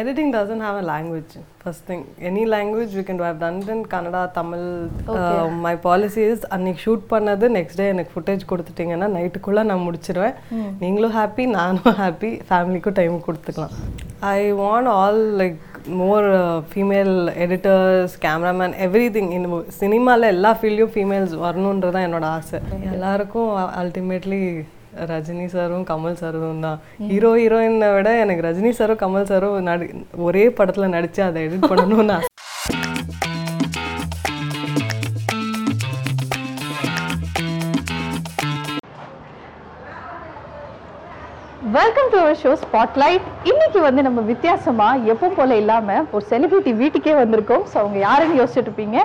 Editing doesn't have a language. First thing, any language we can do. I've done it in Kannada, Tamil. Uh, my policy is அன்னைக்கு shoot பண்ணது next day எனக்கு footage கொடுத்துட்டீங்கன்னா நைட்டுக்குள்ளே நான் முடிச்சிருவேன். நீங்களும் happy நானும் happy ஃபேமிலிக்கும் time கொடுத்துக்கலாம். I want all like more female editors cameraman everything இந்த சினிமாவில் எல்லா ஃபீல்டையும் ஃபீமேல்ஸ் வரணுன்றது தான் என்னோட ஆசை. எல்லாருக்கும் அல்டிமேட்லி ரஜினி சாரும் கமல் சாரும் தான். ஹீரோ ஹீரோயினை விட எனக்கு ரஜினி சாரும் கமல் சாரும் நடி ஒரே படத்தில் நடித்து அதை எடிட் பண்ணணும்னு welcome to our show spotlight இன்னைக்கு வந்து நம்ம வித்தியாசமா எப்பவும் போல இல்லாம ஒரு செலிபிரிட்டி வீட்டுக்கே வந்திருக்கோம். ஸோ அவங்க யாருன்னு யோசிச்சுட்டு இருப்பீங்க.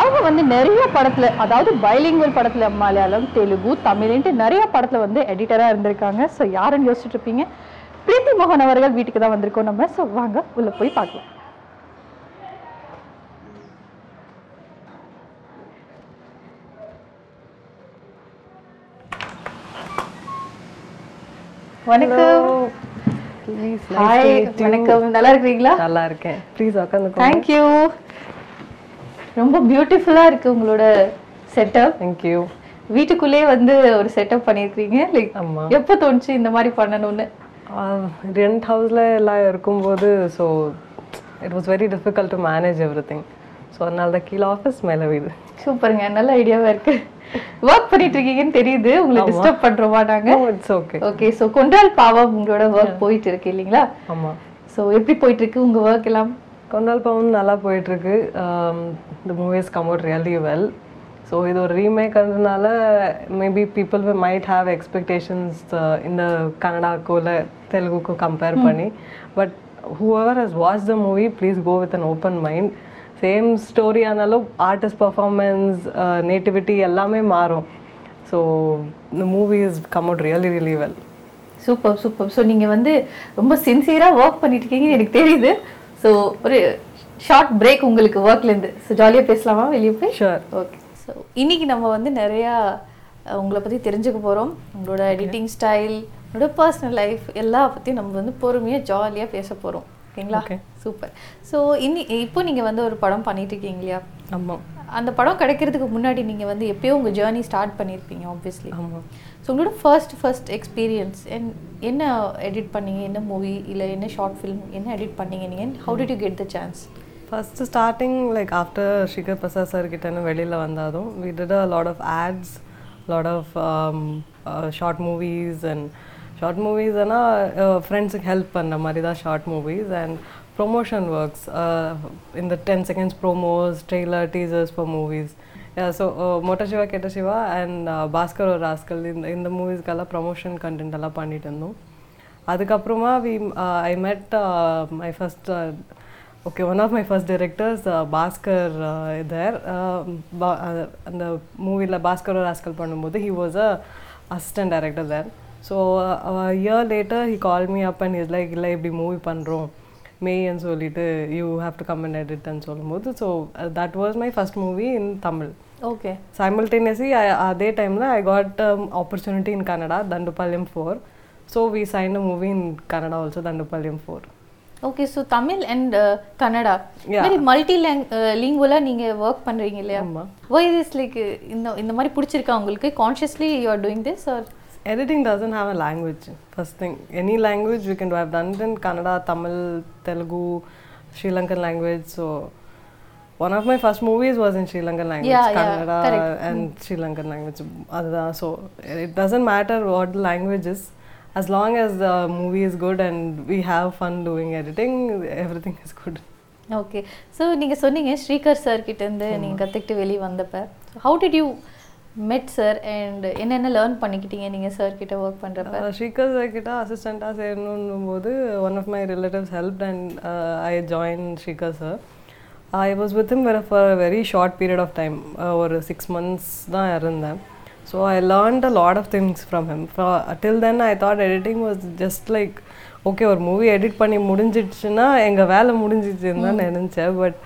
அவங்க வந்து நிறைய படத்துல அதாவது பைலிங்குவல் படத்துல மலையாளம் தெலுங்கு தமிழ்ன்ட்டு நிறைய படத்துல வந்து எடிட்டரா இருந்திருக்காங்க. ஸோ யாருன்னு யோசிச்சுட்டு இருப்பீங்க? பிரீத்தி மோகன் அவர்கள் வீட்டுக்கு தான் வந்திருக்கோம் நம்ம. ஸோ வாங்க உள்ள போய் பார்க்கலாம். வணக்கம். ஹாய் வணக்கம். நல்லா இருக்கீங்களா நல்லா இருக்கேன். ப்ளீஸ் உட்காந்து தேங்க்யூ ரொம்ப பியூட்டிஃபுல்லா இருக்கு உங்களோட செட்டப் தேங்க்யூ வீட்டுக்குள்ளே வந்து ஒரு செட்டப் பண்ணியிருக்கீங்க லைக். எப்போ தோணுச்சு இந்த மாதிரி பண்ணணும்னு? ரெண்ட் ஹவுஸில் எல்லாம் இருக்கும்போது so it was very difficult to manage everything so அதனால தான் கீழே ஆஃபீஸ் மேலே வீடு. சூப்பருங்க. நல்ல ஐடியாவா இருக்கு. ஒர்க் பண்ணிட்டு இருக்கீங்கன்னு தெரியுது. உங்களை டிஸ்டர்ப் பண்றோமா நாங்க? It's okay okay so Kondraal Paavam உங்களோட ஒர்க் போயிட்டு இருக்கு இல்லைங்களா? ஆமாம் ஸோ எப்படி போயிட்டு இருக்கு உங்க ஒர்க் எல்லாம்? கொண்டால் பவன் நல்லா போயிட்டுருக்கு. இந்த movies come out really well so இது ஒரு ரீமேக்ன்றதுனால maybe people might have expectations இந்த கன்னடாக்கோ இல்லை தெலுங்குக்கோ கம்பேர் பண்ணி. But whoever has watch the movie please go with an open mind same story ஆனாலும் ஆர்டிஸ்ட் பர்ஃபார்மன்ஸ் நேட்டிவிட்டி எல்லாமே மாறும். ஸோ இந்த movie is come out really really well super super so நீங்க வந்து ரொம்ப சின்சியரா ஒர்க் பண்ணிட்டு இருக்கீங்கன்னு எனக்கு தெரியுது. ஸோ ஒரு ஷார்ட் பிரேக் உங்களுக்கு ஒர்க்ல இருந்து. ஸோ ஜாலியா பேசலாமா? வெளியே போய்? ஷுர் ஓகே ஸோ இன்னைக்கு நம்ம வந்து நிறையா உங்களை பற்றி தெரிஞ்சுக்க போகிறோம் உங்களோட எடிட்டிங் ஸ்டைல் உங்களோட பர்சனல் லைஃப் எல்லா பற்றியும் நம்ம வந்து பொறுமையாக ஜாலியாக பேச போகிறோம் ஓகேங்களா. சூப்பர் ஸோ இன்னி இப்போ நீங்கள் வந்து ஒரு படம் பண்ணிட்டு இருக்கீங்க இல்லையா? ஆமாம் அந்த படம் கிடைக்கிறதுக்கு முன்னாடி நீங்கள் வந்து எப்பயோ உங்கள் ஜேர்னி ஸ்டார்ட் பண்ணியிருப்பீங்க ஆப்வியஸ்லி ஆமாம் ஸோ உங்களோட ஃபர்ஸ்ட் ஃபர்ஸ்ட் எக்ஸ்பீரியன்ஸ் என் என்ன எடிட் பண்ணீங்க? என்ன மூவி இல்லை என்ன ஷார்ட் ஃபிலிம் என்ன எடிட் பண்ணீங்க நீங்கள் how did you get the chance first starting like after Sreekar Prasad sir கிட்டேருந்து வெளியில் வந்தாலும் we did a lot of ads lot of short movies and short மூவிஸ்னால் ஃப்ரெண்ட்ஸுக்கு ஹெல்ப் பண்ணுற மாதிரி தான் short movies and promotion works இந்த ten seconds promos trailer teasers for movies so Motta Siva Ketta Siva and Bhaskar ஒரு rascal இந்த இந்த மூவிஸ்க்கெல்லாம் promotion content எல்லாம் பண்ணிட்டு இருந்தோம் அதுக்கப்புறமா we I met my first okay one of my first directors Bhaskar இதர் அந்த மூவியில் பாஸ்கர் ராஸ்கல் பண்ணும்போது he was a assistant director there so year later he call me up and is like இல்லை இப்படி மூவி பண்ணுறோம் மேன்னு சொல்லிட்டு you have to come and எடிட்னு சொல்லும்போது so that was my first movie in Tamil okay I, அதே டைமில் I got opportunity in Kannada Dandupalayam four so we sign a movie in Kannada also Dandupalayam four okay so Tamil and Kannada. Very multi லேங் லிங்குவலாக நீங்கள் work பண்ணுறீங்க இல்லையா? ஆமா. Y this like இந்த இந்த மாதிரி பிடிச்சிருக்கா உங்களுக்கு? Consciously you are doing this or editing doesn't have a language first thing any language we can do i've done it in kannada tamil telugu sri lankan language so one of my first movies was in sri lankan language Yeah, yeah, kannada correct. and sri lankan language so it doesn't matter what the language is as long as the movie is good and we have fun doing editing everything is good okay so நீங்கள் சொன்னீங்க Sreekar sir கிட்டேருந்து நீங்கள் கற்றுக்கிட்டு வெளியே வந்தப்ப how did you met sir and என்னென்ன learn பண்ணிக்கிட்டீங்க நீங்கள் சார் கிட்ட ஒர்க் பண்ணுறப்ப ஸ்ரீகர் சார் கிட்ட அசிஸ்டண்ட்டாக சேரணும் போது one of my relatives help and I join Sreekar sir I was with him for a very short period of time ஒரு சிக்ஸ் மந்த்ஸ் தான் இருந்தேன். So I learned a lot of things from him till then I thought editing was just like okay ஒரு movie edit பண்ணி முடிஞ்சிடுச்சுன்னா எங்கள் வேலை முடிஞ்சிடுச்சுன்னு தான் நினச்சேன். But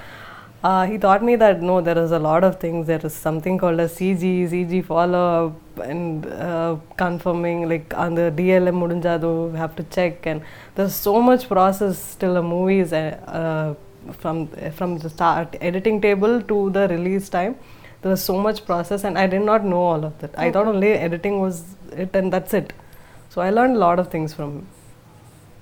Uh, he taught me that no, there is a lot of things. There is something called a CG, CG follow up, and uh, confirming like on the DLM we have to check. And there's so much process still. A movie is uh, uh, from from the start editing table to the release time. There was so much process, and I did not know all of that. Okay. I thought only editing was it, and that's it. So I learned a lot of things from him.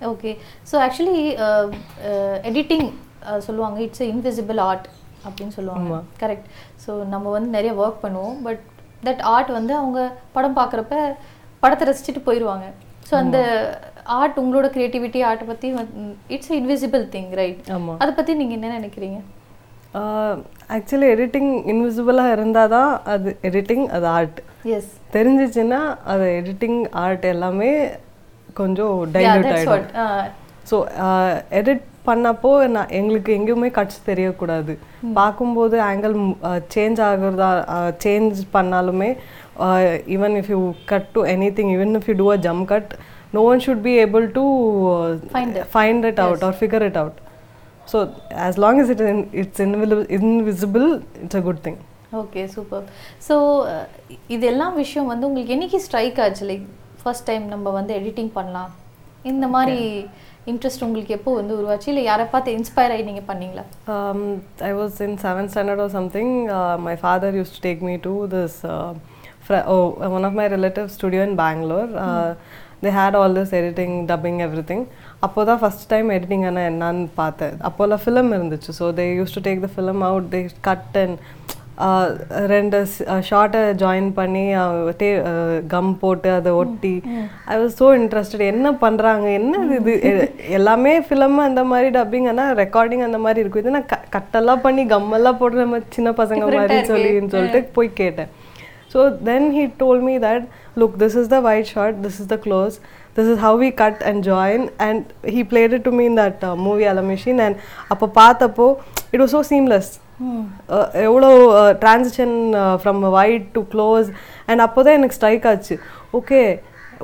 Okay, so actually, uh, uh, editing சொல்லுவாங்க it's invisible art அப்படின்னு சொல்லுவாங்க. Correct so நம்ம வந்து நிறைய work பண்ணுவோம் but that art வந்து அவங்க படம் பார்க்குறப்ப படத்தை ரசிச்சுட்டு போயிடுவாங்க ஸோ அந்த ஆர்ட் உங்களோட கிரியேட்டிவிட்டி ஆர்ட்டை பற்றி இட்ஸ் இன்விசிபிள் திங் ரைட். அதை பற்றி நீங்கள் என்ன நினைக்கிறீங்க? ஆக்சுவலி எடிட்டிங் இன்விசிபிளாக இருந்தால் தான் அது எடிட்டிங் அது ஆர்ட் எஸ் தெரிஞ்சிச்சுன்னா அது எடிட்டிங் ஆர்ட் எல்லாமே கொஞ்சம் டைல்யூட் ஆகிடும் ஸோ எடிட் பண்ணப்போ நான் எங்களுக்கு எங்கேயுமே கட்ஸ் தெரியக்கூடாது. பார்க்கும்போது ஆங்கிள் சேஞ்ச் ஆகுறதா சேஞ்ச் பண்ணாலுமே even if you cut to anything even if you do a jump cut no one should be able to. Find it out or figure it out so as long is it it's invisible invisible it's a good thing okay super so இது எல்லாம் விஷயம் வந்து உங்களுக்கு என்னைக்கு strike ஆச்சு? Like first time நம்ம வந்து editing பண்ணலாம். இந்த மாதிரி இன்ட்ரெஸ்ட் உங்களுக்கு எப்போ வந்து உருவாச்சு இல்லை யாரை பார்த்து இன்ஸ்பயர் ஆகி நீங்கள் பண்ணீங்களா Um, seventh standard or something. Uh, my father used to take me to this uh, fr- oh, one of my relatives' studio in Bangalore. Uh, They had all this editing, dubbing, everything. அப்போ தான் first time editing ஆனால் என்னன்னு பார்த்தேன் அப்போல்லாம் film இருந்துச்சு so they use to take the film out they cut and ரெண்டு ஷார்ட்டை join பண்ணி கம் போட்டு அதை ஒட்டி. ஐ வாஸ் ஸோ இன்ட்ரெஸ்டட் என்ன பண்ணுறாங்க என்ன இது? எல்லாமே ஃபிலிம் அந்த மாதிரி டப்பிங் ஆனால் ரெக்கார்டிங் அந்த மாதிரி இருக்கும். இது நான் க கட்டெல்லாம் பண்ணி கம்மெல்லாம் போட்டு நம்ம சின்ன பசங்க மாதிரி சொல்லின்னு சொல்லிட்டு போய் கேட்டேன். So then he told me that look this is the wide shot this is the close this is how we cut and join and he played to mean that movie அல மிஷின் அண்ட் அப்போ பார்த்தப்போ it was so seamless எவ்வளோ transition from wide to close and அப்போ தான் எனக்கு strike ஆச்சு okay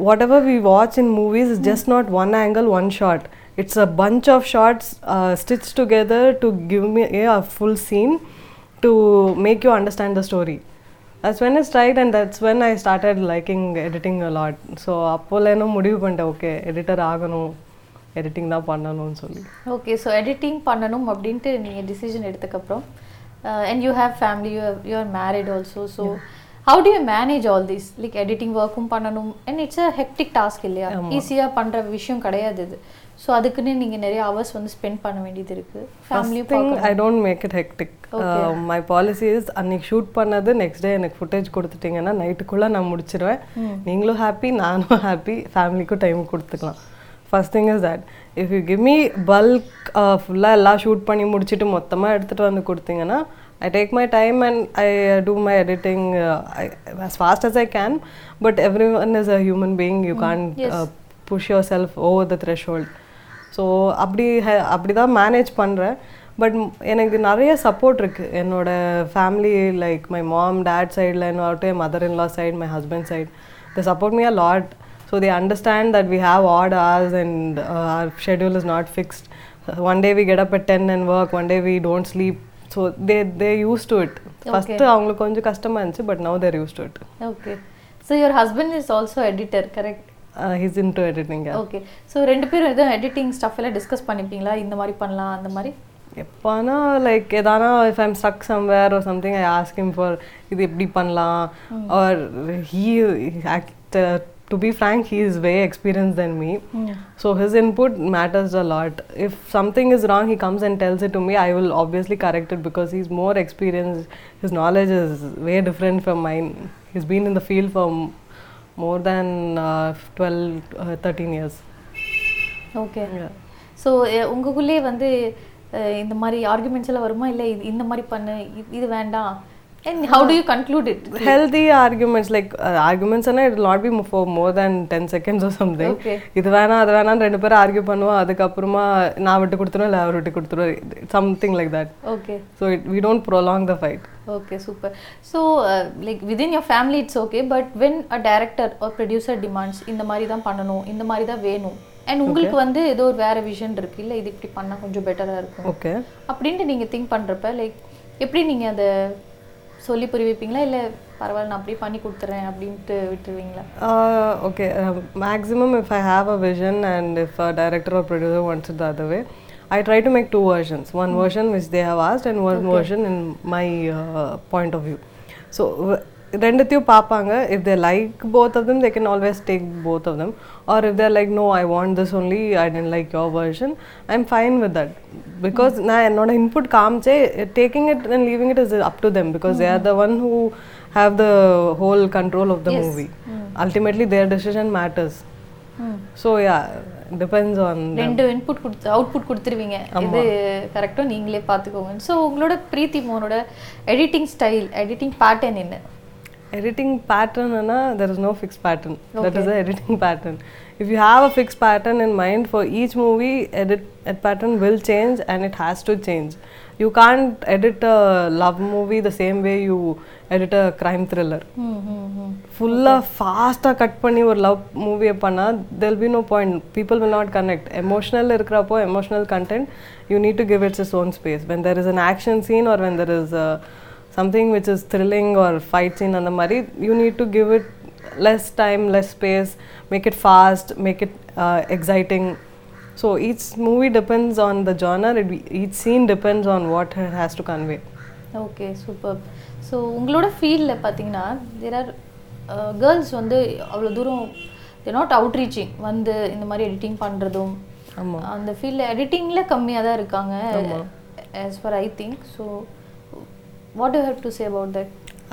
whatever we watch in movies is just not one angle one shot it's a bunch of shots uh, stitched together to give me a full scene to make you understand the story that's when I tried and that's when I started liking editing a lot so அப்போலேனோ முடிவு பண்ணிட்டேன் okay editor ஆகணும் editing தான் பண்ணணும்னு சொல்லி. Okay so editing பண்ணணும் அப்படின்ட்டு நீங்கள் decision எடுத்ததுக்கப்புறம் and you have family you you are married also so how do you manage all this like editing ஒர்க்கும் பண்ணணும் and it's a hectic task இல்லையா? ஈஸியாக பண்ணுற விஷயம் கிடையாது இது. ஸோ அதுக்குன்னு நீங்கள் நிறைய ஹவர்ஸ் வந்து ஸ்பெண்ட் பண்ண வேண்டியது இருக்குது ஃபேமிலியும் I don't make it hectic my policy is அன்னைக்கு ஷூட் பண்ணது நெக்ஸ்ட் டே எனக்கு ஃபுட்டேஜ் கொடுத்துட்டீங்கன்னா நைட்டுக்குள்ளே நான் முடிச்சிடுவேன் நீங்களும் ஹாப்பி நானும் ஹாப்பி ஃபேமிலிக்கும் டைம் கொடுத்துக்கலாம். First thing is that if you give me bulk ஃபுல்லாக எல்லாம் ஷூட் பண்ணி முடிச்சுட்டு மொத்தமாக எடுத்துகிட்டு வந்து கொடுத்தீங்கன்னா I take my time and I do my editing as fast as I can. But everyone is a human being. You can't uh, push yourself over the threshold. So அப்படி ஹ- அப்படி தான் மேனேஜ் பண்ணுறேன் பட் எனக்கு நிறைய support இருக்குது என்னோட family like my mom dad சைடில் ஆகட்டும் என் mother in law side my husband side the support me a lot so they understand that we have odd hours and our schedule is not fixed. One day we get up at ten and work one day we don't sleep so they they use to it first அவங்களுக்கு கொஞ்சம் கஷ்டமாக இருந்துச்சு but now there use to it okay so your husband is also editor correct his in to editing okay so ரெண்டு பேரும் எதுவும் editing stuff எல்லாம் discuss பண்ணிப்பீங்களா? இந்த மாதிரி பண்ணலாம் அந்த மாதிரி? எப்போனா லைக் எதானா இஃப் ஐம் ஸ்டக் சம்வேர் ஒரு something I ask him for இது எப்படி பண்ணலாம்? Or he to be frank he is way experience then me so his input matters a lot if something is wrong he comes and tells it to me I will obviously correct it because he is more experience his knowledge is way different from mine he's been in the field for more than twelve thirteen years okay so உங்களுக்குள்ளே வந்து அஹ், இந்த மாதிரி arguments எல்லாம் வருமா? இல்லை இந்த மாதிரி பண்ணு இது வேண்டாம். And how do you conclude it healthy arguments like uh, arguments and it will not be for more than 10 seconds or something. Okay. இது வேணாம் அது வேணாம்னு ரெண்டு பேரும் ஆர்கியூ பண்ணுவோம். அதுக்கப்புறமா நான் விட்டு கொடுத்துருவேன் இல்லை அவர் விட்டு கொடுத்துருவேன் something like that okay so it we don't prolong the fight okay super so like within your family it's okay but when a director ஒரு ப்ரொடியூசர் டிமாண்ட்ஸ் இந்த மாதிரி தான் பண்ணணும் இந்த மாதிரி தான் வேணும் அண்ட் உங்களுக்கு வந்து ஏதோ ஒரு வேற விஷன் இருக்கு இல்ல இது இப்படி பண்ணா கொஞ்சம் பெட்டரா இருக்கும். ஓகே அப்படின்ட்டு நீங்க திங்க் பண்றப்ப லைக் எப்படி நீங்க அதை சொல்லி புரிய வைப்பீங்களா இல்ல பரவாயில்ல நான் அப்படியே பண்ணி கொடுத்துறேன் அப்படின்ட்டு விட்டுருவீங்களா Uh, uh, have a vision and if a director or producer wants it the other way, I try to make two versions. One version which they have asked and one version in my uh, point of view. So w- ரெண்டுத்தையும் பார்ப்பாங்க if they like both of them they can always take both of them or if they're like no I want this only I didn't like your version I am fine with that because நான் என்னோட input காமிச்சே taking it and leaving it is up to them because they are the one who have the whole control of the movie. Ultimately, their decision matters. So yeah, depends on them. ரெண்டு input கொடுத்து output கொடுத்துருவீங்க. இது கரெக்டாக நீங்களே பார்த்துக்கோங்க so உங்களோட பிரீத்தி மோனோட editing style editing pattern என்ன? Editing pattern, Anna, there is no fixed pattern. That is the editing pattern. If you have a fixed pattern in mind for each movie, edit, edit pattern will change and it has to change. You can't edit a love movie the same way you edit a crime thriller. ஃபுல்லாக ஃபாஸ்ட்டாக cut பண்ணி ஒரு love மூவியை பண்ணால் there'll be no point people will not connect emotional இருக்கிறப்போ emotional content you need to give it's is own space when there is an action scene or when there is something which is thrilling or fight scene அந்த மாதிரி you need to give it less time less space make it fast make it exciting so each movie depends on the genre it each scene depends on what has to convey okay super so உங்களோட ஃபீல்டில் பார்த்தீங்கன்னா there are girls வந்து அவ்வளோ தூரம் they not out reaching வந்து இந்த மாதிரி editing பண்ணுறதும் ஆமாம் அந்த ஃபீல்டில் எடிட்டிங்கில் கம்மியாக தான் இருக்காங்க as far I think so what you have to say about that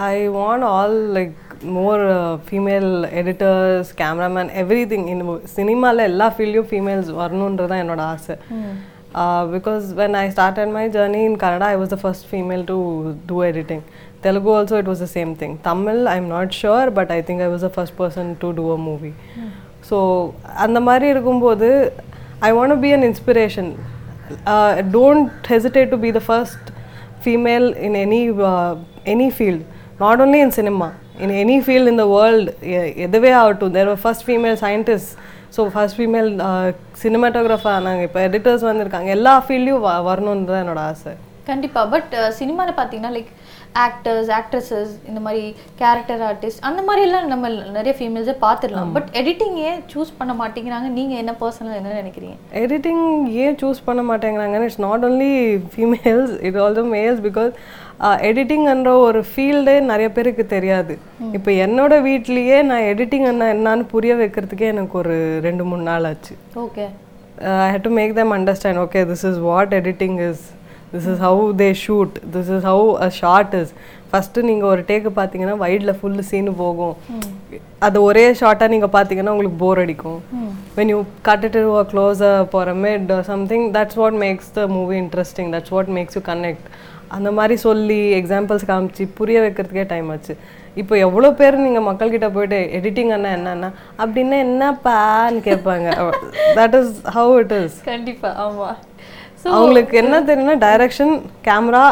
I want all like more uh, female editors, cameraman, everything. In சினிமாவில் எல்லா ஃபீல்டையும் ஃபீமேல்ஸ் வரணுன்றது தான் என்னோட ஆசை. Because when I started my journey in Kannada I was the first female to do editing Telugu also it was the same thing Tamil I am not sure but I think I was the first person to do a movie so அந்த மாதிரி இருக்கும்போது I want be an inspiration don't hesitate to be the first female in any uh, any field not only in cinema in any field in the world e, எதுவே ஆகட்டும். There first female scientist so first female cinematographer நாங்கள் இப்போ editors வந்திருக்காங்க. எல்லா ஃபீல்டையும் வ தான் என்னோட ஆசை. கண்டிப்பாக பட் சினிமாவில் uh, பார்த்தீங்கன்னா லைக் ஆக்டர்ஸ் ஆக்ட்ரஸஸ் இந்த மாதிரி கேரக்டர் ஆர்டிஸ்ட் அந்த மாதிரி எல்லாம் நம்ம நிறைய ஃபீமேல்ஸை பார்த்துடலாம். பட் எடிட்டிங் ஏன் சூஸ் பண்ண மாட்டேங்கிறாங்க? நீங்க என்ன பர்சனல் என்ன நினைக்கிறீங்க? எடிட்டிங் ஏன் சூஸ் பண்ண மாட்டேங்கிறாங்கன்னு it's not only females it also males because எடிட்டிங்ன்ற ஒரு ஃபீல்டே நிறைய பேருக்கு தெரியாது. இப்போ என்னோட வீட்லேயே நான் எடிட்டிங் என்னன்னு புரிய வைக்கிறதுக்கே எனக்கு ஒரு ரெண்டு மூணு நாள் ஆச்சு. Okay uh, I had to make them understand okay, this is what editing this is how they shoot, this is how a shot is. First நீங்கள் ஒரு டேக்கு பார்த்தீங்கன்னா வைடில் ஃபுல்லு சீனு போகும். அது ஒரே ஷார்ட்டாக நீங்கள் பார்த்தீங்கன்னா உங்களுக்கு போர் அடிக்கும். When you cut it to close போகிற mid something that's what makes the movie interesting that's what makes you connect அந்த மாதிரி சொல்லி எக்ஸாம்பிள்ஸ் காமிச்சு புரிய வைக்கிறதுக்கே டைம் ஆச்சு. இப்போ எவ்வளோ பேர் நீங்கள் மக்கள்கிட்ட போயிட்டு எடிட்டிங் அண்ணா என்னன்னா அப்படின்னா என்னப்பான்னு கேட்பாங்க. That is how it is கண்டிப்பா ஆமா. ஸோ அவங்களுக்கு என்ன தெரியும்னா direction camera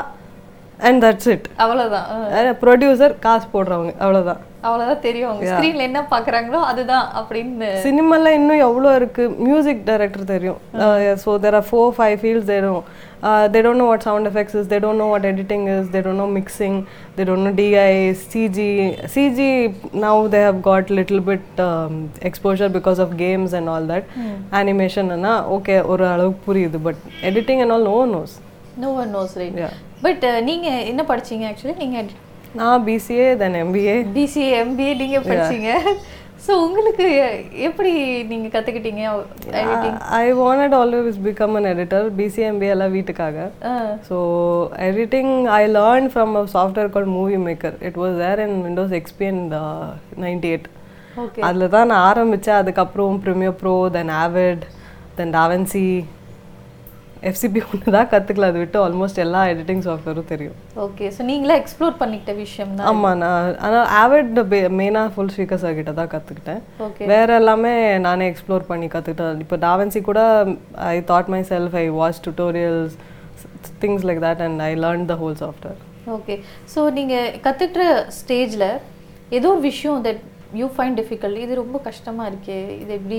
and that's it அவ்வளோதான் ப்ரொடியூசர் காசு போடுறவங்க அவ்வளோதான் அவ்வளோதான் தெரியும். அவங்க ஸ்க்ரீன்ல என்ன பார்க்குறாங்களோ அதுதான் அப்படின்னு. சினிமால இன்னும் எவ்வளோ இருக்கு? மியூசிக் டைரக்டர் தெரியும். So there are four five fields தெரியும் they don't know what sound effects is they don't know what editing is they don't know mixing they don't know DI CG CG now they have got little bit exposure because of games and all that அனிமேஷன்னா okay ஒரு அளவுக்கு புரியுது but editing and all no knows no one knows right. But நீங்க என்ன படிச்சீங்க actually நீங்க நான் BCA then MBA BCA MBA நீங்க படிச்சீங்க. ஸோ உங்களுக்கு எப்படி நீங்க கத்துக்கிட்டீங்க? Editing I wanted always become an editor BC MBA எல்லாம் வீட்டுக்காக. So editing I learn from a software call Movie Maker it was there in Windows XP and ninety eight அதில் தான் நான் ஆரம்பித்தேன் அதுக்கப்புறம் Premiere Pro then Avid then DaVinci FCP ஒன்று தான் கற்றுக்கல அது விட்டு ஆல்மோஸ்ட் எல்லா எடிட்டிங் சாஃப்ட்வேரும் தெரியும். ஓகே ஸோ நீங்களே எக்ஸ்ப்ளோர் பண்ணிக்கிட்ட விஷயம் தான் ஆமாம் நான் ஆனால் ஆவிட் மெயினாக ஃபுல் ஸ்பீக்கர் சார் கிட்ட தான் கற்றுக்கிட்டேன் ஓகே வேற எல்லாமே நானே எக்ஸ்ப்ளோர் பண்ணி கற்றுக்கிட்டேன் இப்போ டாவன்சி கூட I taught myself I watch tutorials things like that and I learn the whole software okay so நீங்கள் கற்றுக்கிற ஸ்டேஜில் ஏதோ ஒரு விஷயம் தட் யூ ஃபைண்ட் டிஃபிகல்ட் இது ரொம்ப கஷ்டமாக இருக்கே இது எப்படி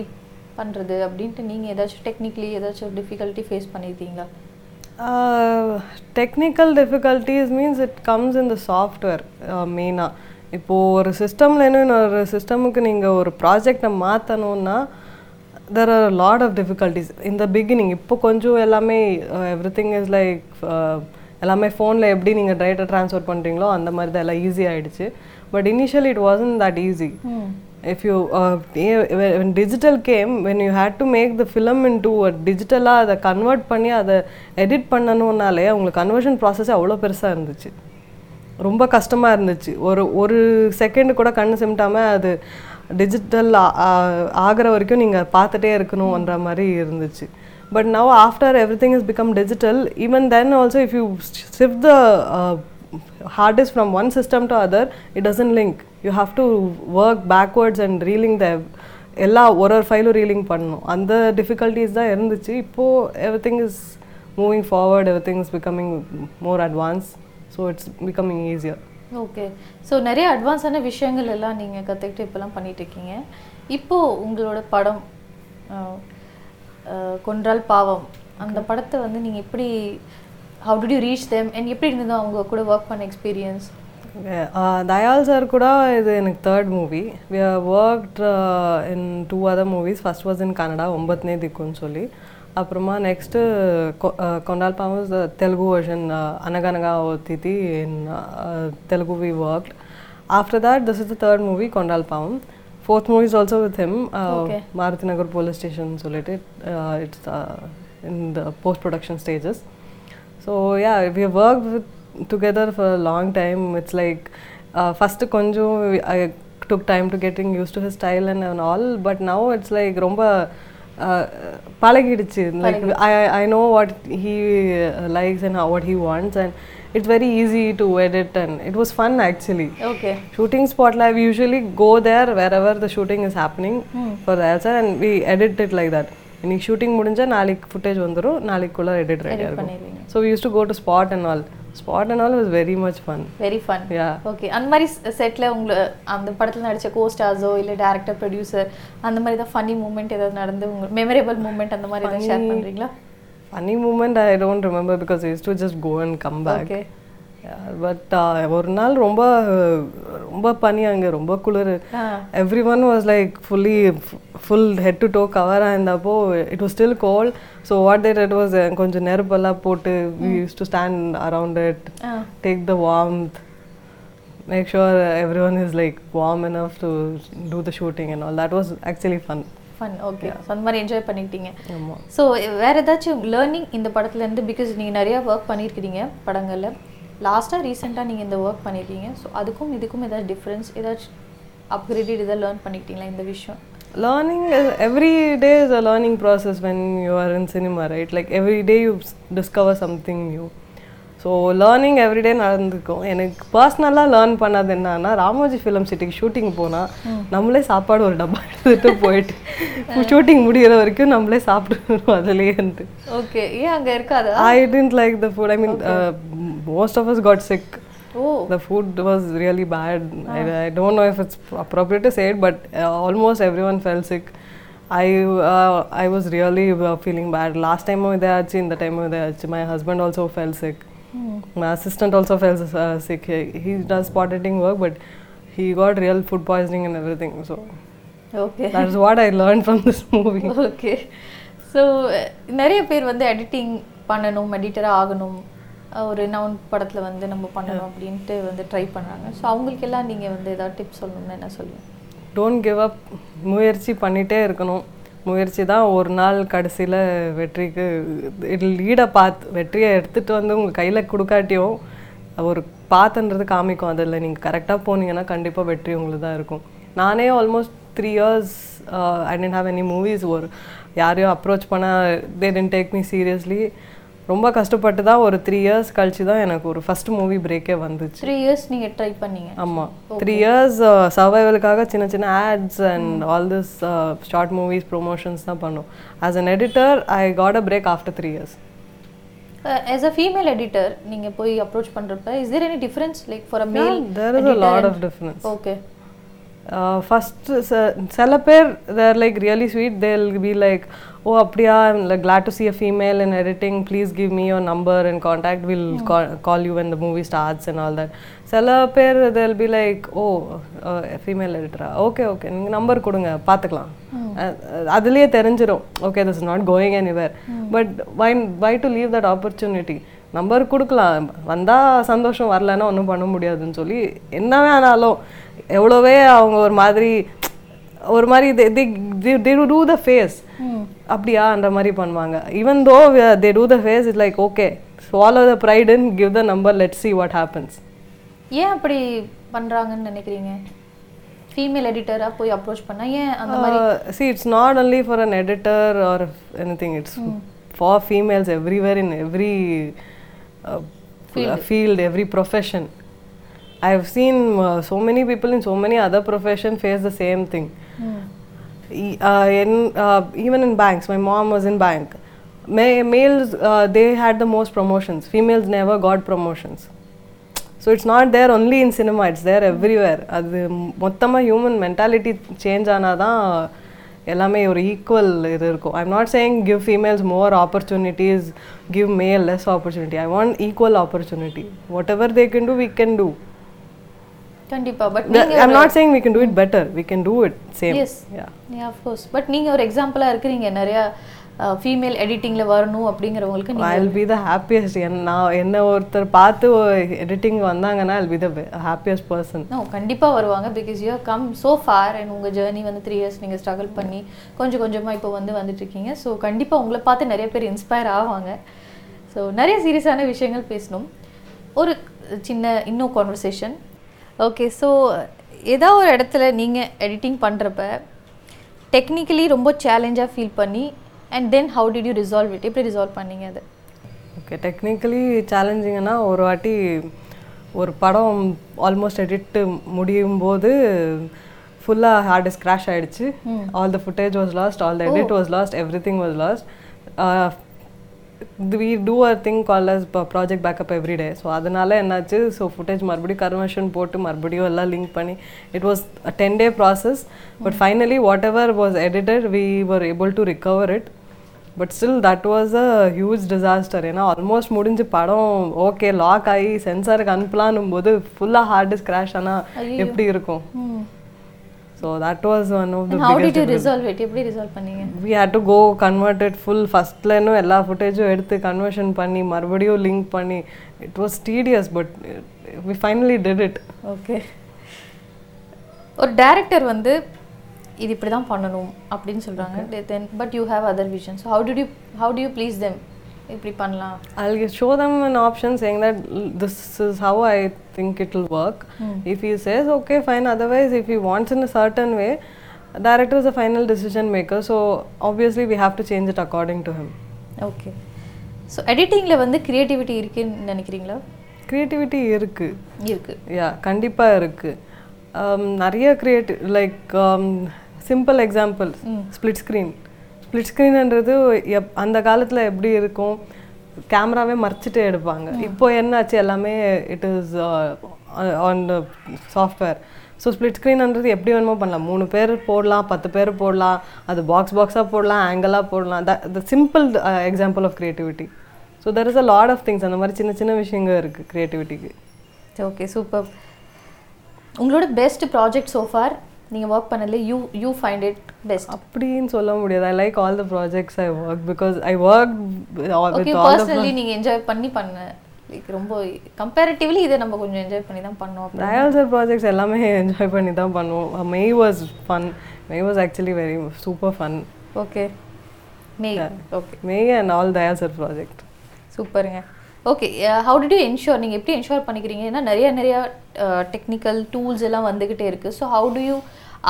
பண்ணுறது அப்படின்ட்டு நீங்கள் ஏதாச்சும் டெக்னிக்கலி ஏதாச்சும் டிஃபிகல்ட்டி ஃபேஸ் பண்ணியிருக்கீங்களா technical difficulties means it comes in the software மெயினாக இப்போது ஒரு சிஸ்டம்லேருந்து இன்னொரு சிஸ்டமுக்கு நீங்கள் ஒரு ப்ராஜெக்டை மாற்றணுன்னா there are lot of difficulties இந்த பிகினிங் இப்போ கொஞ்சம் எல்லாமே எவ்ரி திங் இஸ் லைக் எல்லாமே ஃபோனில் எப்படி நீங்கள் டேட்டா ட்ரான்ஸ்ஃபர் பண்ணுறீங்களோ அந்த மாதிரி தான் எல்லாம் ஈஸி ஆகிடுச்சு but initially it wasn't that easy if you uh, yeah, when when digital came when you had to make the film into a அதை கன்வெர்ட் பண்ணி அதை எடிட் பண்ணணுன்னாலே உங்களுக்கு கன்வர்ஷன் ப்ராசஸ் அவ்வளோ பெருசாக இருந்துச்சு. ரொம்ப கஷ்டமாக இருந்துச்சு. ஒரு ஒரு செகண்டு கூட கண்ணு சிமிட்டாமல் அது டிஜிட்டல் ஆகிற வரைக்கும் நீங்கள் பார்த்துட்டே இருக்கணும்ன்ற மாதிரி இருந்துச்சு. But now after everything is become digital even then also if you shift the hard disk from one system to other it doesn't link. You have to work backwards and reeling the எல்லா ஒரு ஒரு ஃபைலும் reeling பண்ணணும். அந்த difficulties தான் இருந்துச்சு. இப்போது everything is moving forward everything is becoming more advance so it's becoming easier okay so நிறைய அட்வான்ஸான விஷயங்கள் எல்லாம் நீங்கள் கற்றுக்கிட்டு இப்போலாம் பண்ணிட்டு இருக்கீங்க இப்போது உங்களோட படம் கொன்றால் பாவம் அந்த படத்தை வந்து நீங்கள் எப்படி how do you reach them and எப்படி இருந்தது அவங்க கூட ஒர்க் பண்ண எக்ஸ்பீரியன்ஸ் தயால் சார் கூட இது எனக்கு third movie we worked in two other movies first was in Kannada ஒம்பத்னே திக்குன்னு சொல்லி. அப்புறமா நெக்ஸ்ட்டு கொண்டால் பாவஸ் தெலுங்கு வெர்ஷன் அனகனகா திதி in Telugu we worked after that this is the third movie கொண்டால் பாவம் fourth movie is also with him. Maruthi Nagar police station சொல்லிட்டு it's in the post production stages So yeah, we have worked with, together for a long time. It's like uh, first கொஞ்சம் I took time to getting used to his style and, and all, but now it's like ரொம்ப uh, பழகிடுச்சு like I I know what he uh, likes and how, what he wants and it's very easy to edit and it was fun actually. Okay Shooting spot live usually go there wherever the shooting is happening for the answer and we edit it like that. இன்னைக்கு shooting முடிஞ்சா நாளைக்கு footage வந்துடும் நாளைக்குள்ள edit ரெடியாக இருக்கும். So use to go to spot and all spot and all was very much fun very fun yeah okay அந்த மாதிரி settle உங்களை அந்த படத்தில் நடித்த கோஸ்டார்ஸோ இல்லை டேரக்டர் ப்ரொடியூசர் அந்த மாதிரி தான் ஃபன்னி மூமெண்ட் ஏதாவது நடந்து உங்க மெமரபிள் மூமெண்ட் அந்த மாதிரி ஏதாவது ஷேர் பண்ணுறீங்களா funny moment I don't remember because use to just go and come back but ஒரு நாள் ரொம்ப ரொம்ப பனி அங்கே ரொம்ப குளிர். Everyone was like fully full head to toe கவராக இருந்தப்போ it was still cold so what that it was கொஞ்சம் நெருப்பெல்லாம் போட்டு use to stand around it ah. take the warmth make sure everyone is like warm enough to do the shooting and all. That was actually fun. Fun okay so அந்த மாதிரி enjoy பண்ணிக்கிட்டீங்க. So வேற ஏதாச்சும் learning இந்த படத்துலேருந்து because நீங்கள் நிறையா work பண்ணியிருக்கிறீங்க படங்களில். லாஸ்ட்டாக ரீசெண்டாக நீங்கள் இந்த ஒர்க் பண்ணியிருக்கீங்க ஸோ அதுக்கும் இதுக்கும் ஏதாச்சும் டிஃப்ரென்ஸ் ஏதாச்சும் அப்கிரேடட் இதை லேர்ன் பண்ணிக்கிட்டீங்களா இந்த விஷயம் learning is, every day is a learning process when you are in cinema right like every day you s- discover something new so learning everyday நடந்துக்கும் எனக்கு பர்சனலாக லேர்ன் பண்ணது என்னன்னா ராமோஜி ஃபிலிம் சிட்டிக்கு ஷூட்டிங் போனால் நம்மளே சாப்பாடு ஒரு டப்பா எடுத்துகிட்டு போயிட்டு ஷூட்டிங் முடியிற வரைக்கும் நம்மளே சாப்பிடுவோம் அதுலேயே ஓகே ஏன் அங்கே இருக்காது I didn't like the food. I mean, uh, most of us got sick. Oh The food was really bad. I, I don't know if it's appropriate to say it, but uh, almost everyone fell sick. I uh, I was really uh, feeling bad. Last time we there, in the time we there, my husband also fell sick. My assistant also fell uh, sick. He, he does spot editing work, but he got real food poisoning and everything. So okay that's what I learned from this movie. Okay so நிறைய பேர் வந்து editing பண்ணணும் எடிட்டராக ஆகணும். ஒரு noun படத்தில் வந்து நம்ம பண்ணணும் அப்படின்ட்டு வந்து ட்ரை பண்ணுறாங்க ஸோ அவங்களுக்கெல்லாம் நீங்கள் வந்து ஏதாவது டிப்ஸ் சொல்லணும்னு என்ன சொல்லுவீங்க? டோன்ட் கிவ் அப் முயற்சி பண்ணிகிட்டே இருக்கணும். முயற்சி தான் ஒரு நாள் கடைசியில் வெற்றிக்கு லீடை பார்த்து வெற்றியை எடுத்துகிட்டு வந்து உங்கள் கையில் கொடுக்காட்டியும் ஒரு பார்த்துன்றது காமிக்கும். அதில் நீங்கள் கரெக்டாக போனீங்கன்னா கண்டிப்பாக வெற்றி உங்களுக்கு தான் இருக்கும். நானே almost three years I didn't have any movies ஒரு யாரையும் அப்ரோச் பண்ணால் they didn't take me seriously ரொம்ப கஷ்டப்பட்டு தான் ஒரு த்ரீ இயர்ஸ் கழிச்சு தான் எனக்கு ஒரு ஃபஸ்ட் மூவி பிரேக்கே வந்துச்சு. த்ரீ இயர்ஸ் நீங்கள் ட்ரை பண்ணீங்க. ஆமாம் த்ரீ இயர்ஸ் சர்வைவலுக்காக சின்ன சின்ன ads and all this short movies promotions தான் பண்ணோம். As an editor I got a break after three years as a female editor நீங்கள் போய் அப்ரோச் பண்ணுறப்ப is there any difference like for a male there is a lot of difference okay first சில பேர் they're like really sweet there'll be like oh அப்படியா? Like glad to see a female in editing. Please give me your number and contact. We'll call, call you when the movie starts and all that. சில பேர் தேல் be like oh female எடிட்டரா okay okay நீங்கள் number கொடுங்க. பார்த்துக்கலாம் அதுலேயே தெரிஞ்சிடும் okay this is not going anywhere but why why to leave that opportunity number கொடுக்கலாம். வந்தால் சந்தோஷம் வரலன்னா ஒன்றும் பண்ண முடியாதுன்னு சொல்லி என்னவே ஆனாலும் எவ்வளோவே அவங்க ஒரு மாதிரி ஒரு மாதிரி தே டூ த ஃபேஸ் அப்படியான்ற மாதிரி பண்ணுவாங்க even though they do the face is like okay swallow the pride and give the number let's see what happens ஏன் அப்படி பண்றாங்கன்னு நினைக்கிறீங்க ஃபீமேல் எடிட்டரா போய் அப்ரோச் பண்ணா ஏன் அந்த மாதிரி Uh, see, it's not only for an editor or anything. It's for females everywhere in every uh, field. every profession. I've seen uh, so many people in so many other professions face the same thing. E- uh, in uh, even in banks, my mom was in bank. Ma- males uh, they had the most promotions. Females never got promotions. So it's not there only in cinema it's there everywhere அது மொத்தமாக human mentality change ஆனால் தான் எல்லாமே ஒரு equal இது இருக்கும் I'm not saying give females more opportunities give male less opportunity I want equal opportunity whatever they can do we can do கண்டிப்பா but I'm not saying we can do it better we can do it same as of course but நீங்க ஒரு எக்ஸாம்பிளா இருக்கிறீங்க. நிறைய female எடிட்டிங்ல வரணும் அப்படிங்கிறவங்களுக்கு I will be the happiest என் நான் என்ன ஒருத்தர் பார்த்து எடிட்டிங் வந்தாங்கன்னா I will be the happiest person no கண்டிப்பா வருவாங்க. Because you come so far and உங்க ஜேர்னி வந்து த்ரீ இயர்ஸ் நீங்க ஸ்ட்ரகிள் பண்ணி கொஞ்சம் கொஞ்சமா இப்போ வந்து வந்துட்டு இருக்கீங்க ஸோ கண்டிப்பா உங்களை பார்த்து நிறைய பேர் இன்ஸ்பயர் ஆவாங்க. ஸோ நிறைய சீரியஸான விஷயங்கள் பேசணும். ஒரு சின்ன இன்னும் கான்வர்சேஷன் ஓகே ஸோ ஏதோ ஒரு இடத்துல நீங்கள் எடிட்டிங் பண்ணுறப்ப டெக்னிக்கலி ரொம்ப சேலஞ்சாக ஃபீல் பண்ணி and then how did you resolve it எப்படி ரிசால்வ் பண்ணீங்க அது? ஓகே டெக்னிக்கலி சேலஞ்சிங்னா ஒரு வாட்டி ஒரு படம் ஆல்மோஸ்ட் எடிட்டு முடியும் போது ஃபுல்லாக ஹார்ட் டிஸ்க் கிராஷ் ஆயிடுச்சு. All the footage was lost all the edit was lost everything was lost we do a thing call as project backup every day so அதனால என்னாச்சு? ஸோ ஃபுட்டேஜ் மறுபடியும் conversion போட்டு மறுபடியும் எல்லாம் லிங்க் பண்ணி it was a ten day process but finally whatever was edited we were able to recover it but still that was a huge disaster ஏன்னா almost முடிஞ்சு படம் ஓகே லாக் ஆகி சென்சாருக்கு அனுப்பலான்னும் போது ஃபுல்லாக ஹார்ட் டிஸ்க் கிராஷ் ஆனால் எப்படி இருக்கும்? So that was one of the how did you resolve it எப்படி ரிசால்வ் பண்ணீங்க? We had to go converted full ஃபஸ்ட்லேனும் எல்லா ஃபுட்டேஜும் எடுத்து கன்வர்ஷன் பண்ணி மறுபடியும் லிங்க் பண்ணி. It was tedious but we finally did it okay ஒரு டேரக்டர் வந்து இது இப்படி தான் பண்ணணும் அப்படின்னு சொல்கிறாங்க then but you have other vision so how do you how do you please them இப்படி பண்ணலாம் show them an option saying that "L- this is how I think it will work. If he says okay, fine. Otherwise, if he wants in a certain way, director is a final decision maker. So obviously, we have to change it according to him. Okay so எடிட்டிங்கில் வந்து creativity இருக்குன்னு நினைக்கிறீங்களா Creativity இருக்கு இருக்கு யா கண்டிப்பாக இருக்கு Um, நிறைய creative like simple example split screen split ஸ்க்ரீன்ன்றது எப் அந்த காலத்தில் எப்படி இருக்கும்? கேமராவே மறைச்சிட்டு எடுப்பாங்க. இப்போ என்னாச்சு? எல்லாமே it is on the software so split ஸ்க்ரீன்ன்றது எப்படி வேணுமோ பண்ணலாம். மூணு பேர் போடலாம் பத்து பேர் போடலாம் அது பாக்ஸ் பாக்ஸாக போடலாம் ஆங்கிளாக போடலாம். The simple example of creativity so there is a lot of things அந்த மாதிரி சின்ன சின்ன விஷயங்கள் இருக்குது க்ரியேட்டிவிட்டிக்கு ஓகே சூப்பர் உங்களோட பெஸ்ட் ப்ராஜெக்ட் சோஃபார் நீங்கள் ஒர்க் பண்ணல you you find it best அப்படின்னு சொல்ல முடியாது. I like all the projects I work because I work okay personally நீங்கள் என்ஜாய் பண்ணி பண்ண. லைக் ரொம்ப கம்பேரிட்டிவ்லி இதை நம்ம கொஞ்சம் என்ஜாய் பண்ணி தான் பண்ணோம் சார் ப்ராஜெக்ட்ஸ் எல்லாமே என்ஜாய் பண்ணி தான் பண்ணுவோம். Mei was fun Mei was actually very super fun okay Mei okay Mei and all Dayal sir project சூப்பருங்க okay how did you ensure நீங்கள் எப்படி என்ஷோர் பண்ணிக்கிறீங்க? ஏன்னா நிறைய நிறையா டெக்னிக்கல் டூல்ஸ் எல்லாம் வந்துக்கிட்டே இருக்குது so how do you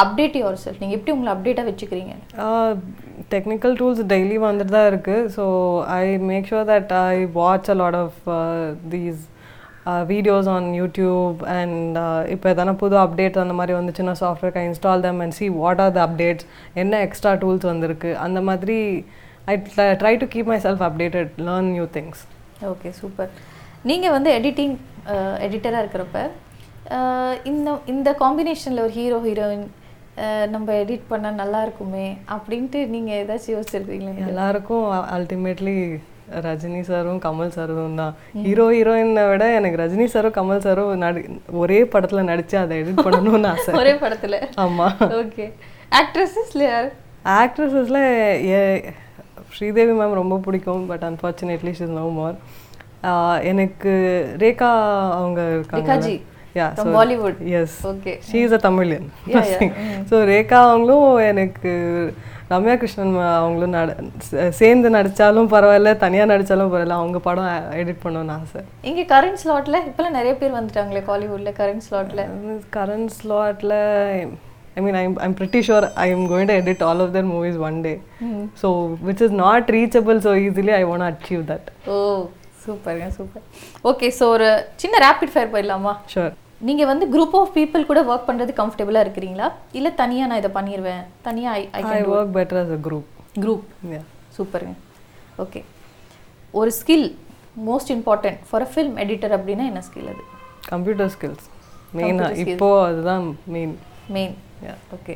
update yourself நீங்கள் எப்படி உங்களை அப்டேட்டாக வச்சுக்கிறீங்க? டெக்னிக்கல் டூல்ஸ் டெய்லி வந்துட்டு தான் இருக்குது so I make sure that I watch a lot of these videos on YouTube and இப்போ எதனா புது அப்டேட்ஸ் அந்த மாதிரி வந்துச்சுன்னா software I install them and see what are the updates என்ன எக்ஸ்ட்ரா டூல்ஸ் வந்திருக்கு அந்த மாதிரி I try to keep myself updated learn new things okay super நீங்கள் வந்து எடிட்டிங் எடிட்டராக இருக்கிறப்ப இந்த இந்த காம்பினேஷனில் ஒரு ஹீரோ ஹீரோயின் நம்ம எடிட் பண்ணால் நல்லா இருக்குமே அப்படின்ட்டு நீங்கள் ஏதாச்சும் யோசிச்சிருக்கீங்களா எல்லாருக்கும் அல்டிமேட்லி ரஜினி சாரும் கமல் சாரும் தான். ஹீரோ ஹீரோயினை விட எனக்கு ரஜினி சாரும் கமல் சாரும் நடி ஒரே படத்துல நடிச்சு அதை எடிட் பண்ணணும்னு ஆசை. ஒரே படத்தில்? ஆமா. ஓகே ஆக்ட்ரஸஸ்ல யார்? ஆக்ட்ரஸஸில் ஸ்ரீதேவி மேம் ரொம்ப பிடிக்கும் but unfortunately she's no more எனக்கு ரேகா அவங்க இருக்காங்க yeah Bollywood. Yes okay she is a Tamilian. So Rekha அவங்களும் எனக்கு ரம்யா கிருஷ்ணன் அவங்களும் நட சேர்ந்து நடிச்சாலும் பரவாயில்ல தனியா நடிச்சாலும் பரவாயில்ல அவங்க படம் எடிட் பண்ணணும்னு ஆசை. இங்கே கரண்ட் ஸ்லாட்ல இப்போலாம் நிறைய பேர் வந்துட்டாங்களே காலிவுட்ல current ஸ்லாட்ல current I mean I'm I'm pretty sure I am going to edit all of their movies one day so which is not reachable so easily I won't achieve that oh சூப்பருங்க super okay so ஒரு சின்ன rapid fire போயிடலாமா? Sure நீங்க வந்து group of people கூட work பண்றது கம்ஃபர்டபுளா இருக்கிறீங்களா? இல்ல தனியா நான் இதை பண்ணிடுவேன் தனியா I I I work better as a group group சூப்பருங்க ஓகே ஒரு skill most important for a film editor அப்படின்னா என்ன ஸ்கில் அது? கம்ப்யூட்டர் ஸ்கில்ஸ் மெயினாக இப்போ அதுதான் மெயின் மெயின் ஓகே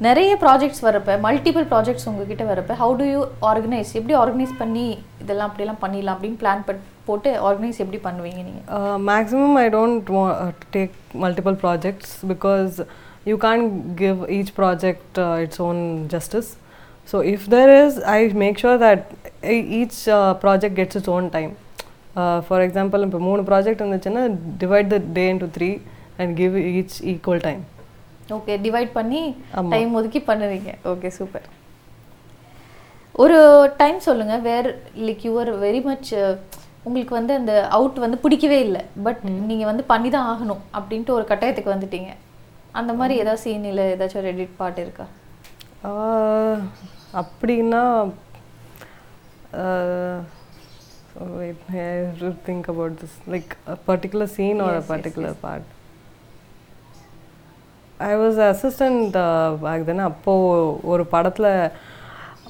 நிறைய ப்ராஜெக்ட்ஸ் வரப்போ மல்டிபிள் ப்ராஜெக்ட்ஸ் உங்ககிட்ட வரப்ப ஹவு டு யூ ஆர்கனைஸ் எப்படி ஆர்கனைஸ் பண்ணி இதெல்லாம் அப்படிலாம் பண்ணிடலாம் அப்படின்னு பிளான் பட் போட்டு ஆர்கனைஸ் எப்படி பண்ணுவீங்க நீங்கள் maximum I don't take multiple projects because you can give each project its own justice so if there is I make sure that each project gets its own time for example இப்போ மூணு project இருந்துச்சுன்னா divide the day into three and give each equal time okay divide பண்ணி. Time ஒதுக்கி பண்ணுவீங்க. Okay super ஒரு time சொல்லுங்க. Where like your very much உங்களுக்கு வந்து அந்த அவுட் வந்து பிடிக்கவே இல்லை. பட் நீங்க வந்து பண்ணி தான் ஆகணும் அப்படின்ட்டு ஒரு கட்டாயத்துக்கு வந்துட்டீங்க. அந்த மாதிரி ஏதாவது சீன் இல்லை ஏதாச்சும் ஒரு எடிட் பாட்டு இருக்கா? அப்படின்னா uh, so wait, I have to think about this. I was assistant back தானே அப்போது ஒரு படத்தில்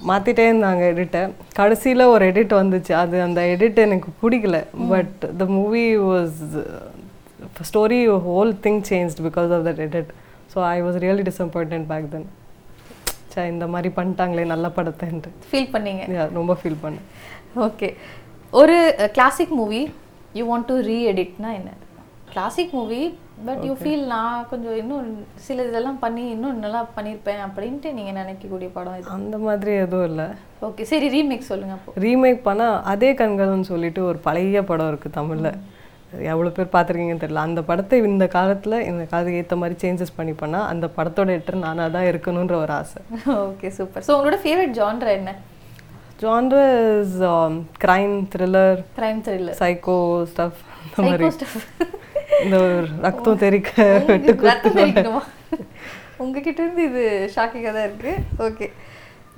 மாற்றிட்டே இருந்தாங்க எடிட்டை கடைசியில் ஒரு எடிட் வந்துச்சு. அது அந்த எடிட் எனக்கு பிடிக்கல. But the movie was story whole thing change because of that edit so I was really disappointed back then say இந்த மாதிரி பண்ணிட்டாங்களே நல்ல படத்தைன்ட்டு. ஃபீல் பண்ணீங்க. ரொம்ப ஃபீல் பண்ணேன். ஓகே ஒரு classic movie you want to ரீ எடிட்னா என்ன? Classic movie but you feel நான் கொஞ்சம் இன்னும் சில இதெல்லாம் பண்ணி இன்னும் நல்லா பண்ணியிருப்பேன் அப்படின்ட்டு நீங்கள் நினைக்கக்கூடிய படம் இது. அந்த மாதிரி எதுவும் இல்லை. ஓகே சரி ரீமேக் சொல்லுங்க அப்போ. ரீமேக் பண்ணால் அதே கண்கள்னு சொல்லிட்டு ஒரு பழைய படம் இருக்குது தமிழில். எவ்வளோ பேர் பார்த்துருக்கீங்கன்னு தெரியல. அந்த படத்தை இந்த காலத்தில் இந்த காலத்துக்கு ஏற்ற மாதிரி சேஞ்சஸ் பண்ணி பண்ணால் அந்த படத்தோட எட்டர் நானாக தான் இருக்கணுன்ற ஒரு ஆசை. ஓகே சூப்பர் ஸோ உங்களோட ஃபேவரட் ஜான்ரா என்ன? Genre is crime thriller crime thriller psycho stuff அந்த மாதிரி. இந்த ஒரு ரத்தம் தெறிக்க உங்ககிட்ட இருந்து இது ஷாக்கிங்காக தான் இருக்கு. ஓகே.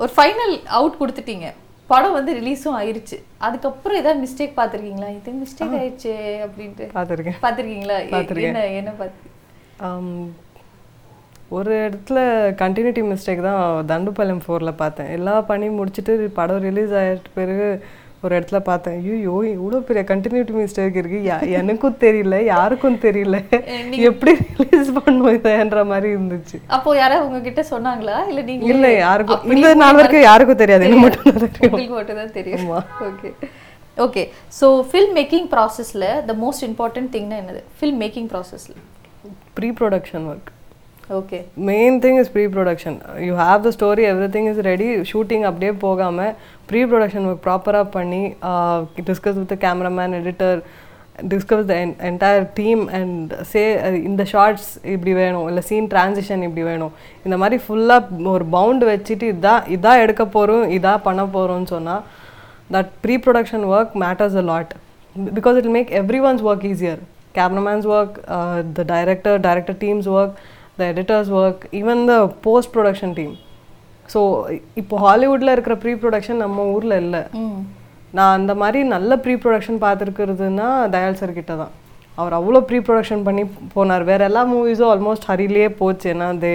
ஒரு ஃபைனல் அவுட் கொடுத்துட்டீங்க. படம் வந்து ரிலீஸும் ஆயிருச்சு. அதுக்கப்புறம் ஏதாவது மிஸ்டேக் பார்த்துருக்கீங்களா? இது மிஸ்டேக் ஆயிடுச்சு அப்படின்ட்டு. பார்த்துருக்கேன். பார்த்துருக்கீங்களா. என்ன என்ன பார்த்து ஒரு இடத்துல கண்டினியூட்டி மிஸ்டேக் தான் தண்டுப்பாளையம் ஃபோரில் பார்த்தேன். எல்லா பணியும் முடிச்சுட்டு படம் ரிலீஸ் ஆகிட்ட பிறகு ஒரு இடத்துல பார்த்தேன் ஐயோ இவ்வளோ பெரிய கண்டினியூட்டி மிஸ்டேக் இருக்கு. எனக்கும் தெரியல யாருக்கும் தெரியல. எப்படி ரிலீஸ் பண்ணுவோம் இதன்ற மாதிரி இருந்துச்சு. அப்போ யாராவது உங்ககிட்ட சொன்னாங்களா? இல்ல நீங்க இல்லை யாருக்கும் இந்த நாள் வரைக்கும் யாருக்கும் தெரியாது எனக்கு மட்டும் தான் தெரியும். உங்களுக்கு மட்டும் தான் தெரியும். Okay okay so film making ப்ராசஸில் த மோஸ்ட் இம்பார்ட்டன்ட் திங்னா என்னது? ஃபில்ம் மேக்கிங் ப்ராசஸில் pre production work okay main thing is pre production you have the story everything is ready shooting அப்படியே போகாமல் ப்ரீ ப்ரொடக்ஷன் ஒர்க் ப்ராப்பராக பண்ணி discuss with cameraman editor discuss the entire team and say இந்த shots இப்படி வேணும் இல்லை scene transition இப்படி வேணும். இந்த மாதிரி ஃபுல்லாக ஒரு பவுண்ட் வச்சுட்டு இதான் இதான் எடுக்க போகிறோம் இதான் பண்ண போகிறோம்னு சொன்னால் that pre production work matters a lot because it make everyone's work easier cameraman's work the director director team's work the editor's work, even the post production team. So இப்போ ஹாலிவுட்டில் இருக்கிற ப்ரீ ப்ரொடக்ஷன் நம்ம ஊரில் இல்லை. நான் அந்த மாதிரி நல்ல ப்ரீ ப்ரொடக்ஷன் பார்த்துருக்கிறதுனா தயால் சார் கிட்ட தான். அவர் அவ்வளோ ப்ரீ ப்ரொடக்ஷன் பண்ணி போனார். வேற எல்லா மூவிஸும் ஆல்மோஸ்ட் ஹரிலேயே போச்சு. ஏன்னா they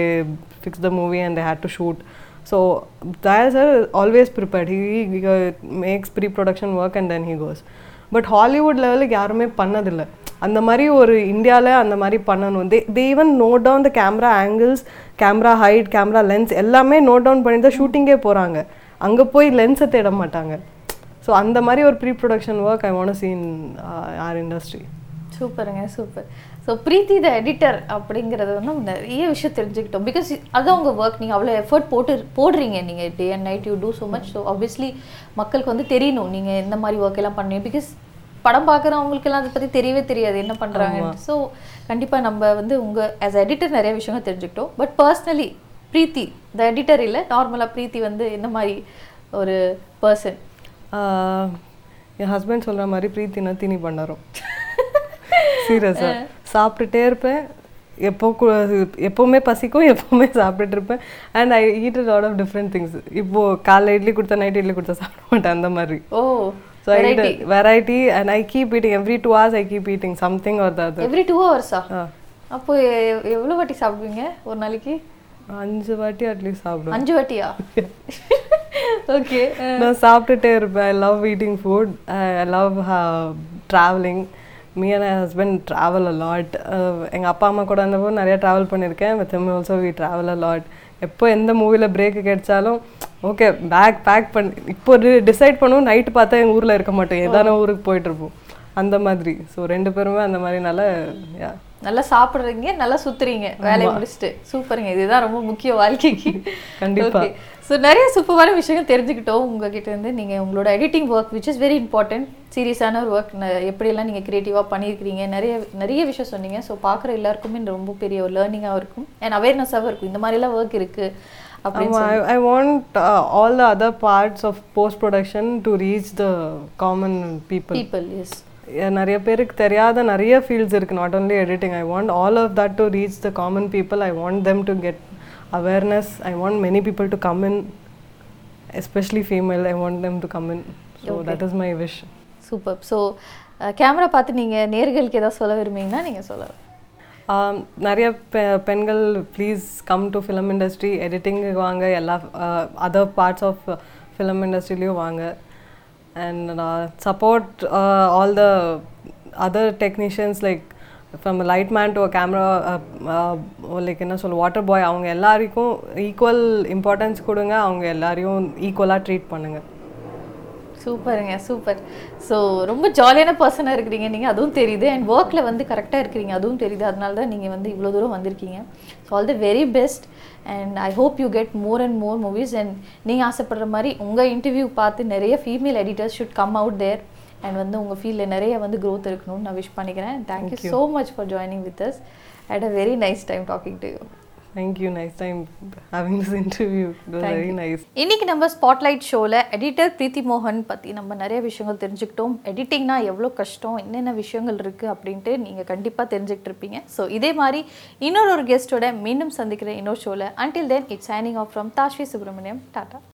fix the movie and they had to shoot so Dayal sir always prepared he makes pre production work and then he goes but Hollywood லெவலுக்கு யாருமே பண்ணதில்லை. அந்த மாதிரி ஒரு இந்தியாவில் அந்த மாதிரி பண்ணணும். They they even note down the camera angles camera height camera lens எல்லாமே நோட் டவுன் பண்ணி தான் ஷூட்டிங்கே போகிறாங்க அங்கே போய் லென்ஸை தேட மாட்டாங்க. ஸோ அந்த மாதிரி ஒரு pre production work I want seen our industry சூப்பருங்க super. So Preethi the editor அப்படிங்கிறது வந்து நிறைய விஷயம் தெரிஞ்சுக்கிட்டோம். பிகாஸ் அதுதான் உங்கள் ஒர்க் நீங்கள் அவ்வளோ எஃபர்ட் போட்டு போடுறீங்க. நீங்கள் day and night you do so much so obviously மக்களுக்கு வந்து தெரியணும். நீங்கள் எந்த மாதிரி ஒர்க் எல்லாம் பண்ணுவீங்க பிகாஸ் படம் பார்க்குறவங்களுக்கெல்லாம் அதை பற்றி தெரியவே தெரியாது. என்ன பண்ணுறாங்க ஸோ கண்டிப்பாக நம்ம வந்து உங்கள் ஆஸ் எடிட்டர் நிறைய விஷயங்கள் தெரிஞ்சுக்கிட்டோம். But personally Preethi the editor இல்லை நார்மலாக பிரீத்தி வந்து என்ன மாதிரி ஒரு பர்சன் என் ஹஸ்பண்ட் சொல்கிற மாதிரி பிரீத்தினா தீனி பண்ணாரும் சீரியஸாக சாப்பிட்டுட்டே இருப்பேன். எப்போ எப்போவுமே பசிக்கும் எப்போவுமே சாப்பிட்டுட்டு இருப்பேன். And I eat lot of different things இப்போ காலைல இட்லி கொடுத்தா நைட் இட்லி கொடுத்தா சாப்பிட மாட்டேன் அந்த மாதிரி. ஓ. So variety and I keep eating every two hours I keep eating something or the other every two ஹவர்ஸா அப்போ எ- எவ்வளவு வாட்டி சாப்பிடுவீங்க ஒரு நாளைக்கு? அஞ்சு வாட்டி அட்லீஸ்ட் சாப்பிடுவேன். அஞ்சு வாட்டியா? ஓகே நான் சாப்பிட்டுட்டே இருப்பேன். I love eating food I love travelling me and husband travel a lot எங்கள் அப்பா அம்மா கூட இருந்தப்போ நிறைய ட்ராவல் பண்ணியிருக்கேன். With him also we travel a lot எப்போ எந்த மூவியில் பிரேக்கு கிடைச்சாலும் ஓகே பேக் பேக் பண்ணி இப்போ டிசைட் பண்ணுவோம் நைட்டு பார்த்தா எங்கள் ஊரில் இருக்க மாட்டோம். ஏதான ஊருக்கு போயிட்டுருப்போம் அந்த மாதிரி. ஸோ ரெண்டு பேருமே அந்த மாதிரினால யா நல்லா சாப்பிடுறீங்க நல்லா சுத்துறீங்க. வேலையை முடிச்சுட்டு. சூப்பருங்க. இதுதான் ரொம்ப முக்கிய வாழ்க்கைக்கு. கண்டிப்பா. ஸோ நிறைய சூப்பரான விஷயங்கள் தெரிஞ்சுக்கிட்டோம். உங்ககிட்ட இருந்து நீங்க உங்களோட editing work which is very important சீரியஸான ஒரு ஒர்க் எப்படியெல்லாம் நீங்க கிரியேட்டிவாக பண்ணியிருக்கிறீங்க நிறைய நிறைய விஷயம் சொன்னீங்க. ஸோ பார்க்குற எல்லாருக்குமே ரொம்ப பெரிய ஒரு லேர்னிங்காக இருக்கும். அண்ட் அவேர்னஸாகவும் இருக்கும். இந்த மாதிரிலாம் ஒர்க் இருக்கு அப்படின்னு I, I want uh, all the other parts of post production to reach the common people. People is Yeah, நிறைய பேருக்கு தெரியாத நிறைய ஃபீல்ட்ஸ் இருக்கு. Not only editing I want all of that to reach the common people I want them to get awareness I want many people to come in especially female I want them to come in so that is my wish super so camera பார்த்து நீங்க நேர்களுக்கு ஏதாவது சொல்ல விரும்புறீங்கன்னா நீங்க சொல்லலாம் நிறைய பெ பெண்கள் please come to film industry editing வாங்க. எல்லா அதர் பார்ட்ஸ் ஆஃப் ஃபிலிம் இண்டஸ்ட்ரிலையும் வாங்க. And support all the other technicians like from light man to camera like என்ன சொல்ல வாட்டர் பாய் அவங்க எல்லாருக்கும் ஈக்குவல் இம்பார்ட்டன்ஸ் கொடுங்க. அவங்க எல்லாரையும் ஈக்குவலாக ட்ரீட் பண்ணுங்கள் சூப்பருங்க சூப்பர். ஸோ ரொம்ப ஜாலியான பர்சனாக இருக்கிறீங்க நீங்கள் அதுவும் தெரியுது. அண்ட் ஒர்க்கில் வந்து கரெக்டாக இருக்கிறீங்க. அதுவும் தெரியுது. அதனால தான் நீங்கள் வந்து இவ்வளோ தூரம் வந்திருக்கீங்க. So all the very best and I hope you get more and more movies and நீங்கள் ஆசைப்படுற மாதிரி உங்கள் இன்டர்வியூ பார்த்து நிறைய female editors should come out there and வந்து உங்கள் ஃபீல்டில் நிறைய வந்து growth இருக்கணும்னு நான் விஷ் பண்ணிக்கிறேன். Thank you so much for joining with us at a very nice time talking to you Thank you. Nice time having this interview. It was very nice. இன்னைக்கு நம்ம ஸ்பாட்லைட் ஷோவில் எடிட்டர் பிரீத்தி மோகன் பற்றி நம்ம நிறைய விஷயங்கள் தெரிஞ்சுக்கிட்டோம் எடிட்டிங்னா எவ்வளோ கஷ்டம் என்னென்ன விஷயங்கள் இருக்குது அப்படின்ட்டு நீங்கள் கண்டிப்பாக தெரிஞ்சுக்கிட்டு இருப்பீங்க ஸோ இதே மாதிரி இன்னொரு ஒரு கெஸ்ட்டோட மீண்டும் சந்திக்கிற இன்னொரு ஷோவில் until then it's signing off from Tashvi Subramaniam tata